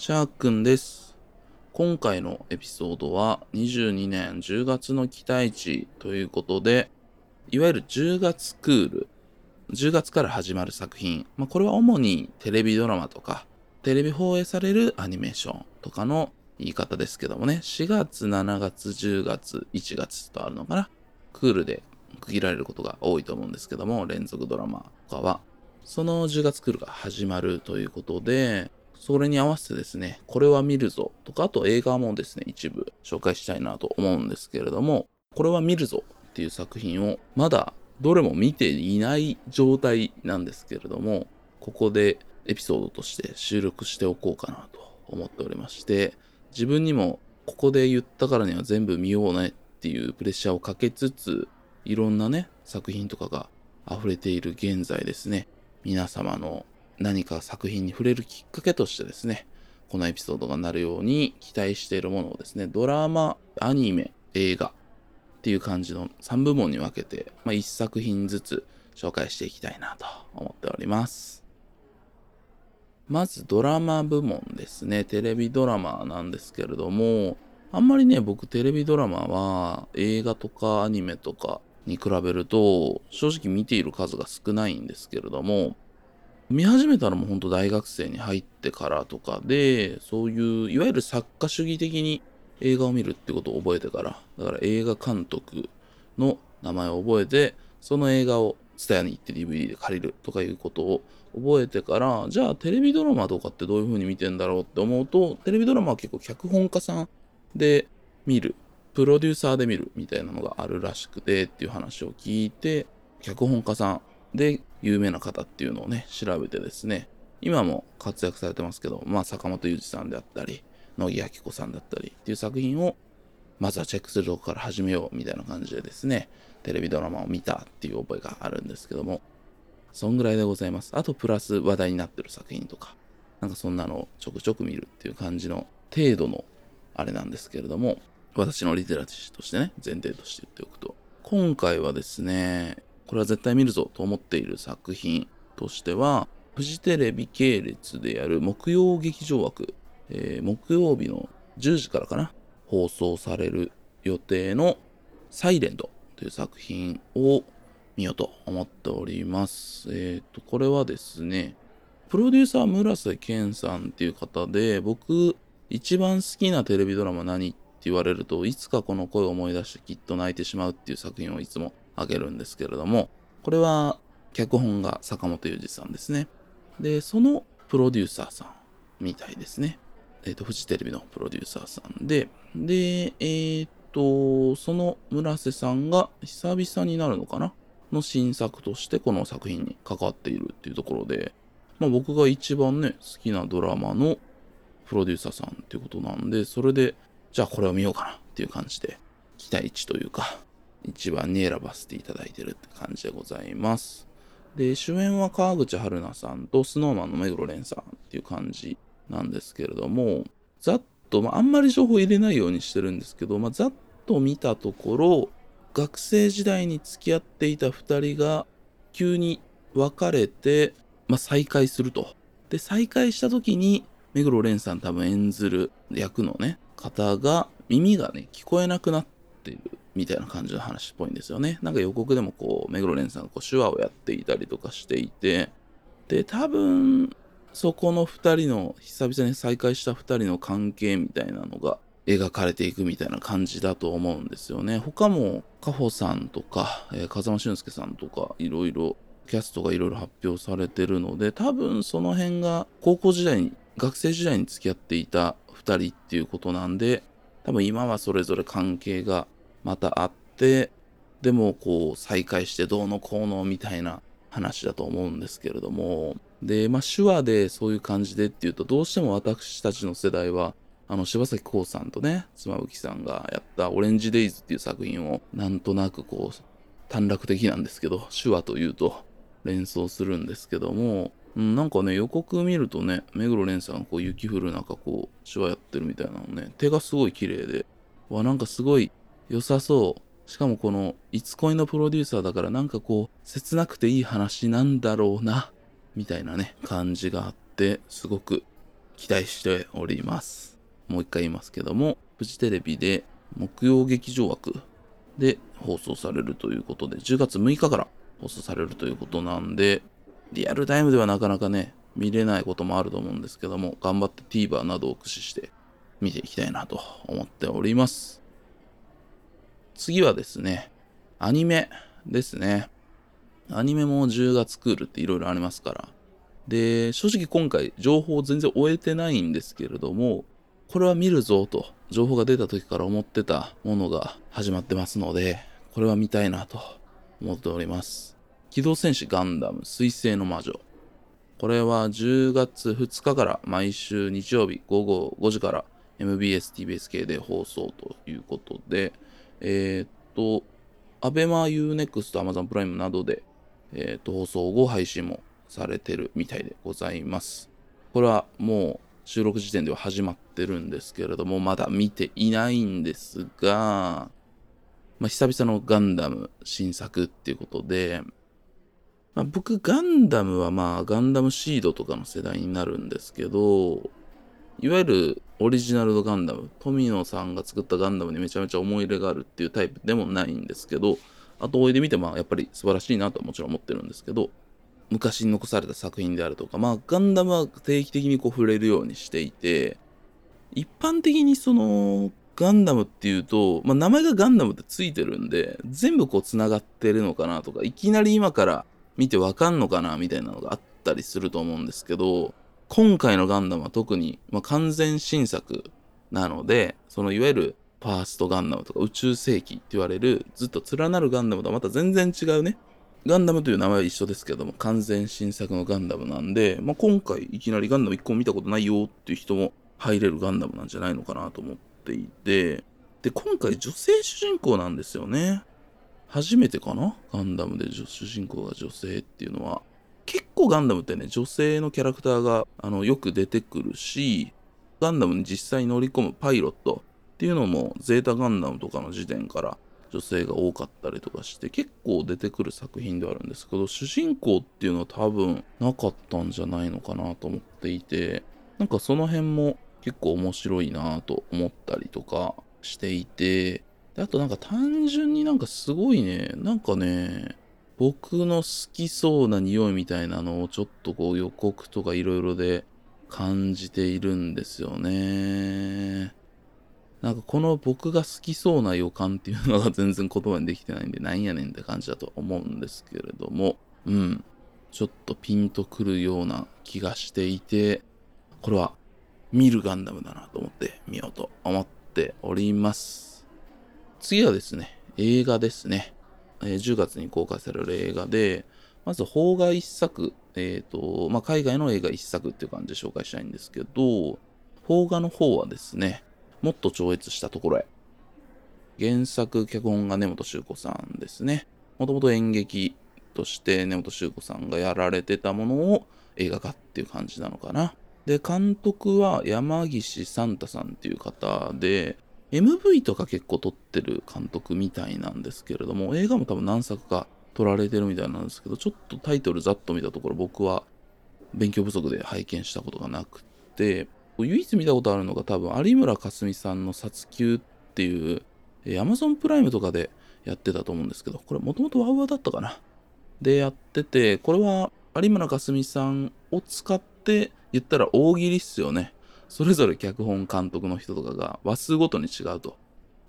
シャークンです。今回のエピソードは22年10月の期待値ということで、いわゆる10月クール、10月から始まる作品、まあ、これは主にテレビドラマとか、テレビ放映されるアニメーションとかの言い方ですけどもね、4月、7月、10月、1月とあるのかな。クールで区切られることが多いと思うんですけども、連続ドラマとかは。その10月クールが始まるということで、それに合わせてですね、これは見るぞとか、あと映画もですね、一部紹介したいなと思うんですけれども、これは見るぞっていう作品をまだどれも見ていない状態なんですけれども、ここでエピソードとして収録しておこうかなと思っておりまして、自分にもここで言ったからには全部見ようねっていうプレッシャーをかけつつ、いろんなね、作品とかが溢れている現在ですね、皆様の何か作品に触れるきっかけとしてですね、このエピソードがなるように期待しているものをですね、ドラマ、アニメ、映画っていう感じの3部門に分けて、まあ、1作品ずつ紹介していきたいなと思っております。まずドラマ部門ですね。テレビドラマなんですけれども、あんまりね、僕テレビドラマは映画とかアニメとかに比べると正直見ている数が少ないんですけれども、見始めたのも本当大学生に入ってからとかで、そういういわゆる作家主義的に映画を見るってことを覚えてから、だから映画監督の名前を覚えて、その映画をツタヤに行って DVD で借りるとかいうことを覚えてから、じゃあテレビドラマとかってどういう風に見てんだろうって思うと、テレビドラマは結構脚本家さんで見る、プロデューサーで見るみたいなのがあるらしくてっていう話を聞いて、脚本家さんで有名な方っていうのをね、調べてですね、今も活躍されてますけど、まあ坂本裕二さんであったり、乃木明子さんだったりっていう作品をまずはチェックするとこから始めようみたいな感じでですね、テレビドラマを見たっていう覚えがあるんですけども、そんぐらいでございます。あとプラス話題になってる作品とか、なんかそんなのをちょくちょく見るっていう感じの程度のあれなんですけれども、私のリテラシーとしてね、前提として言っておくと、今回はですね、これは絶対見るぞと思っている作品としては、フジテレビ系列でやる木曜劇場枠、えー木曜日の10時からかな、放送される予定のサイレントという作品を見ようと思っております。えっ、と、これはですね、プロデューサー村瀬健さんっていう方で、僕、一番好きなテレビドラマ何って言われるといつかこの声を思い出してきっと泣いてしまうっていう作品をいつもあげるんですけれどもこれは脚本が坂本裕二さんですね。でそのプロデューサーさんみたいですね。えっ、とフジテレビのプロデューサーさんで。でえっ、とその村瀬さんが久々になるのかな？の新作としてこの作品に関わっているっていうところで。まあ僕が一番ね好きなドラマのプロデューサーさんっていうことなんで、それで、じゃあこれを見ようかなっていう感じで、期待値というか、一番に選ばせていただいてるって感じでございます。で、主演は川口春奈さんと SnowMan の目黒蓮さんっていう感じなんですけれども、ざっと、まあ、あんまり情報入れないようにしてるんですけど、まあ、ざっと見たところ、学生時代に付き合っていた2人が急に別れて、まあ、再会すると。で、再会した時に、目黒蓮さん多分演ずる役のね、方が耳がね、聞こえなくなっているみたいな感じの話っぽいんですよね。なんか予告でもこう、目黒蓮さんがこう手話をやっていたりとかしていて、で、多分、そこの二人の、久々に再会した二人の関係みたいなのが描かれていくみたいな感じだと思うんですよね。他も、カホさんとか、えー風間俊介さんとか、いろいろ、キャストがいろいろ発表されてるので、多分その辺が高校時代に、学生時代に付き合っていた二人っていうことなんで、多分今はそれぞれ関係がまたあって、でもこう再会してどうのこうのみたいな話だと思うんですけれども、で、まあ手話でそういう感じでっていうと、どうしても私たちの世代は、あの柴咲コウさんとね、妻夫木さんがやったオレンジデイズっていう作品をなんとなくこう短絡的なんですけど、手話というと連想するんですけども、うん、なんかね、予告見るとね、目黒蓮さんがこう雪降る中こう手話やってるみたいなのね、手がすごい綺麗で、わ、なんかすごい良さそう。しかもこの、いつ恋のプロデューサーだからなんかこう、切なくていい話なんだろうな、みたいなね、感じがあって、すごく期待しております。もう一回言いますけども、フジテレビで木曜劇場枠で放送されるということで、10月6日から放送されるということなんで、リアルタイムではなかなかね、見れないこともあると思うんですけども、頑張って TVer などを駆使して見ていきたいなと思っております。次はですね、アニメですね。アニメも10月クールっていろいろありますから。で、正直今回情報全然終えてないんですけれども、これは見るぞと情報が出た時から思ってたものが始まってますので、これは見たいなと思っております。機動戦士ガンダム水星の魔女。これは10月2日から毎週日曜日午後5時から MBS TBS 系で放送ということで、えー、っと、アベマ UNEXT、Amazon プライムなどで、えー、っと、放送後配信もされてるみたいでございます。これはもう収録時点では始まってるんですけれども、まだ見ていないんですが、まあ、久々のガンダム新作っていうことで、まあ、僕ガンダムはまあガンダムシードとかの世代になるんですけど、いわゆるオリジナルのガンダム、富野さんが作ったガンダムにめちゃめちゃ思い入れがあるっていうタイプでもないんですけど、後追いで見てまあやっぱり素晴らしいなとはもちろん思ってるんですけど、昔に残された作品であるとか、まあ、ガンダムは定期的にこう触れるようにしていて、一般的にその、ガンダムっていうと、まあ、名前がガンダムってついてるんで、全部こう繋がってるのかなとか、いきなり今から見てわかんのかなみたいなのがあったりすると思うんですけど、今回のガンダムは特に、まあ、完全新作なので、そのいわゆるファーストガンダムとか宇宙世紀って言われるずっと連なるガンダムとはまた全然違うね、ガンダムという名前は一緒ですけども、完全新作のガンダムなんで、まあ、今回いきなりガンダム1個も見たことないよっていう人も入れるガンダムなんじゃないのかなと思っていて、で、今回女性主人公なんですよね。初めてかな？ガンダムで主人公が女性っていうのは。結構ガンダムってね、女性のキャラクターがあのよく出てくるし、ガンダムに実際に乗り込むパイロットっていうのも、ゼータガンダムとかの時点から女性が多かったりとかして結構出てくる作品ではあるんですけど主人公っていうのは多分なかったんじゃないのかなと思っていてなんかその辺も結構面白いなと思ったりとかしていてであとなんか単純になんかすごいねなんかね僕の好きそうな匂いみたいなのをちょっとこう予告とかいろいろで感じているんですよね。なんかこの僕が好きそうな予感っていうのが全然言葉にできてないんで、なんやねんって感じだと思うんですけれども、うん。ちょっとピンとくるような気がしていて、これは見るガンダムだなと思って見ようと思っております。次はですね、映画ですね。えー、10月に公開される映画で、まず邦画一作、えっ、ー、と、まあ、海外の映画一作っていう感じで紹介したいんですけど、邦画の方はですね、もっと超越したところへ。原作、脚本が根本修子さんですね。もともと演劇として根本修子さんがやられてたものを映画化っていう感じなのかな。で、監督は山岸サンタさんっていう方で、MV とか結構撮ってる監督みたいなんですけれども、映画も多分何作か撮られてるみたいなんですけど、ちょっとタイトルざっと見たところ僕は勉強不足で拝見したことがなくて、唯一見たことあるのが多分有村架純さんの殺球っていう、えー、Amazon プライムとかでやってたと思うんですけど、これもともとワウワウだったかな？でやってて、これは有村架純さんを使って言ったら大喜利っすよね。それぞれ脚本監督の人とかが話数ごとに違うと。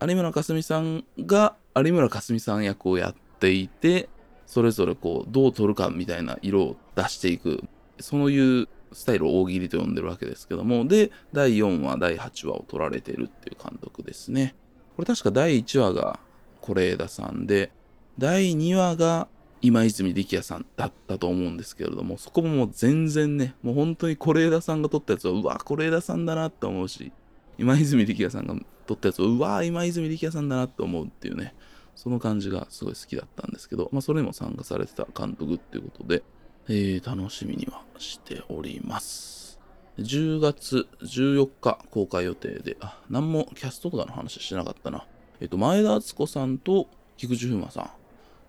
有村架純さんが有村架純さん役をやっていて、それぞれこう、どう撮るかみたいな色を出していく。そういうスタイルを大喜利と呼んでるわけですけども、で、第4話、第8話を取られてるっていう監督ですね。これ確か第1話が是枝さんで、第2話が今泉力也さんだったと思うんですけれども、そこももう全然ね、もう本当に是枝さんが撮ったやつは、うわ、是枝さんだなって思うし、今泉力也さんが撮ったやつは、うわ、今泉力也さんだなって思うっていうね、その感じがすごい好きだったんですけど、まあそれにも参加されてた監督っていうことで、えー、楽しみにはしております。10月14日公開予定で、あ、何もキャストとかの話してなかったな。えっ、と、前田敦子さんと菊池風磨さん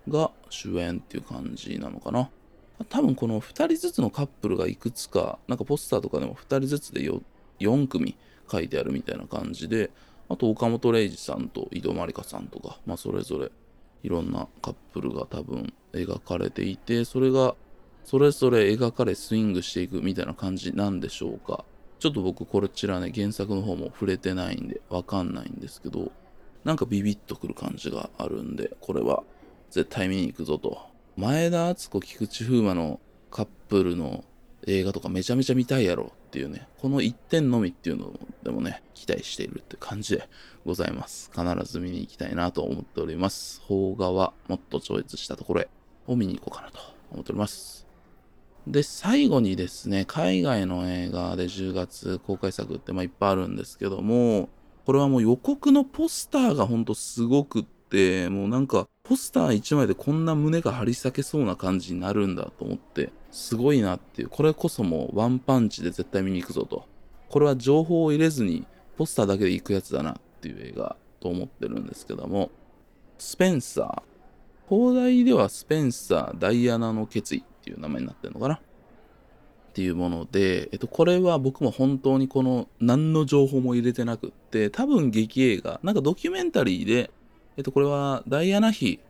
が主演っていう感じなのかな。多分この2人ずつのカップルがいくつか、なんかポスターとかでも2人ずつで 4, 組書いてあるみたいな感じで、あと岡本零士さんと井戸まりかさんとか、まあそれぞれいろんなカップルが多分描かれていて、それがそれぞれ描かれスイングしていくみたいな感じなんでしょうか。ちょっと僕こちらね、原作の方も触れてないんでわかんないんですけど、なんかビビッとくる感じがあるんで、これは絶対見に行くぞと。前田敦子、菊池風磨のカップルの映画とかめちゃめちゃ見たいやろっていうね、この一点のみっていうのでもね、期待しているって感じでございます。必ず見に行きたいなと思っております。邦画はもっと超越したところへを見に行こうかなと思っております。で、最後にですね、海外の映画で10月公開作ってまあいっぱいあるんですけども、これはもう予告のポスターがほんとすごくっ、もうなんか、ポスター1枚でこんな胸が張り裂けそうな感じになるんだと思って、すごいなっていう、これこそもうワンパンチで絶対見に行くぞと。これは情報を入れずに、ポスターだけで行くやつだなっていう映画と思ってるんですけども、スペンサー。放題ではスペンサー・ダイアナの決意っていう名前になってるのかなっていうもので、えっと、これは僕も本当にこの何の情報も入れてなくって、多分劇映画、なんかドキュメンタリーで、えっと、これはダイアナ妃、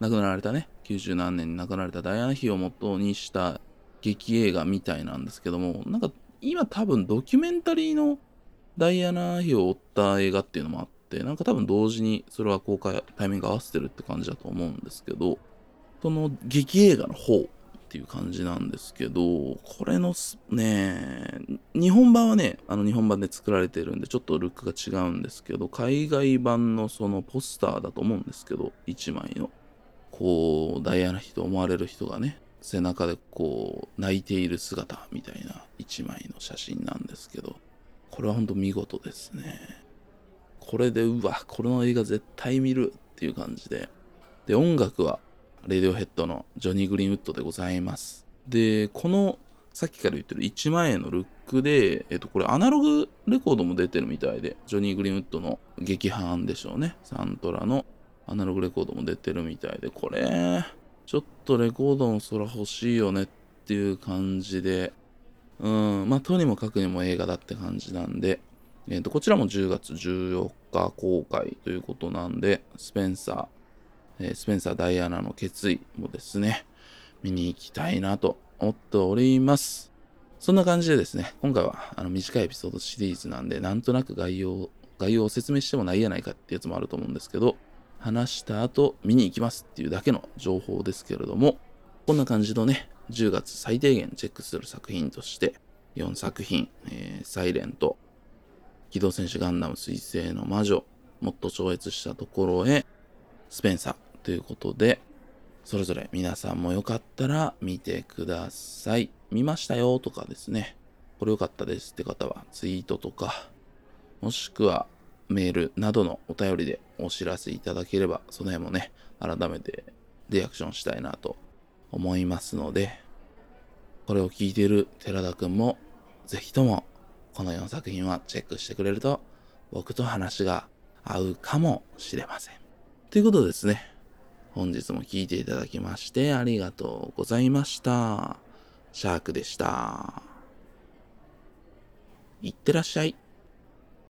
亡くなられたね、90何年に亡くなられたダイアナ妃を元にした劇映画みたいなんですけども、なんか今多分ドキュメンタリーのダイアナ妃を追った映画っていうのもあって、なんか多分同時にそれは公開タイミング合わせてるって感じだと思うんですけど、その劇映画の方っていう感じなんですけど、これのね、日本版はね、あの日本版で作られてるんで、ちょっとルックが違うんですけど、海外版のそのポスターだと思うんですけど、1枚の。こう、ダイアナ妃と思われる人がね、背中でこう、泣いている姿みたいな1枚の写真なんですけど、これは本当見事ですね。これで、うわ、この映画絶対見るっていう感じで。で、音楽はレディオヘッドのジョニー・グリーンウッドでございます。で、このさっきから言ってる1万円のルックで、えっと、これアナログレコードも出てるみたいで、ジョニー・グリーンウッドの劇版でしょうね。サントラのアナログレコードも出てるみたいで、これ、ちょっとレコードの空欲しいよねっていう感じで、うん、まあ、とにもかくにも映画だって感じなんで、えっ、と、こちらも10月14日公開ということなんで、スペンサーー、スペンサー・ダイアナの決意もですね、見に行きたいなと思っております。そんな感じでですね、今回はあの短いエピソードシリーズなんで、なんとなく概要、概要を説明してもないやないかってやつもあると思うんですけど、話した後見に行きますっていうだけの情報ですけれども、こんな感じのね、10月最低限チェックする作品として、4作品、えー、サイレント、機動戦士ガンダム水星の魔女、もっと超越したところへ、スペンサー、ということで、それぞれ皆さんもよかったら見てください。見ましたよとかですね、これよかったですって方はツイートとか、もしくはメールなどのお便りでお知らせいただければ、その辺もね、改めてリアクションしたいなと思いますので、これを聞いている寺田くんも、ぜひともこの4作品はチェックしてくれると、僕と話が合うかもしれません。ということですね。本日も聴いていただきましてありがとうございました。シャークでした。いってらっしゃい。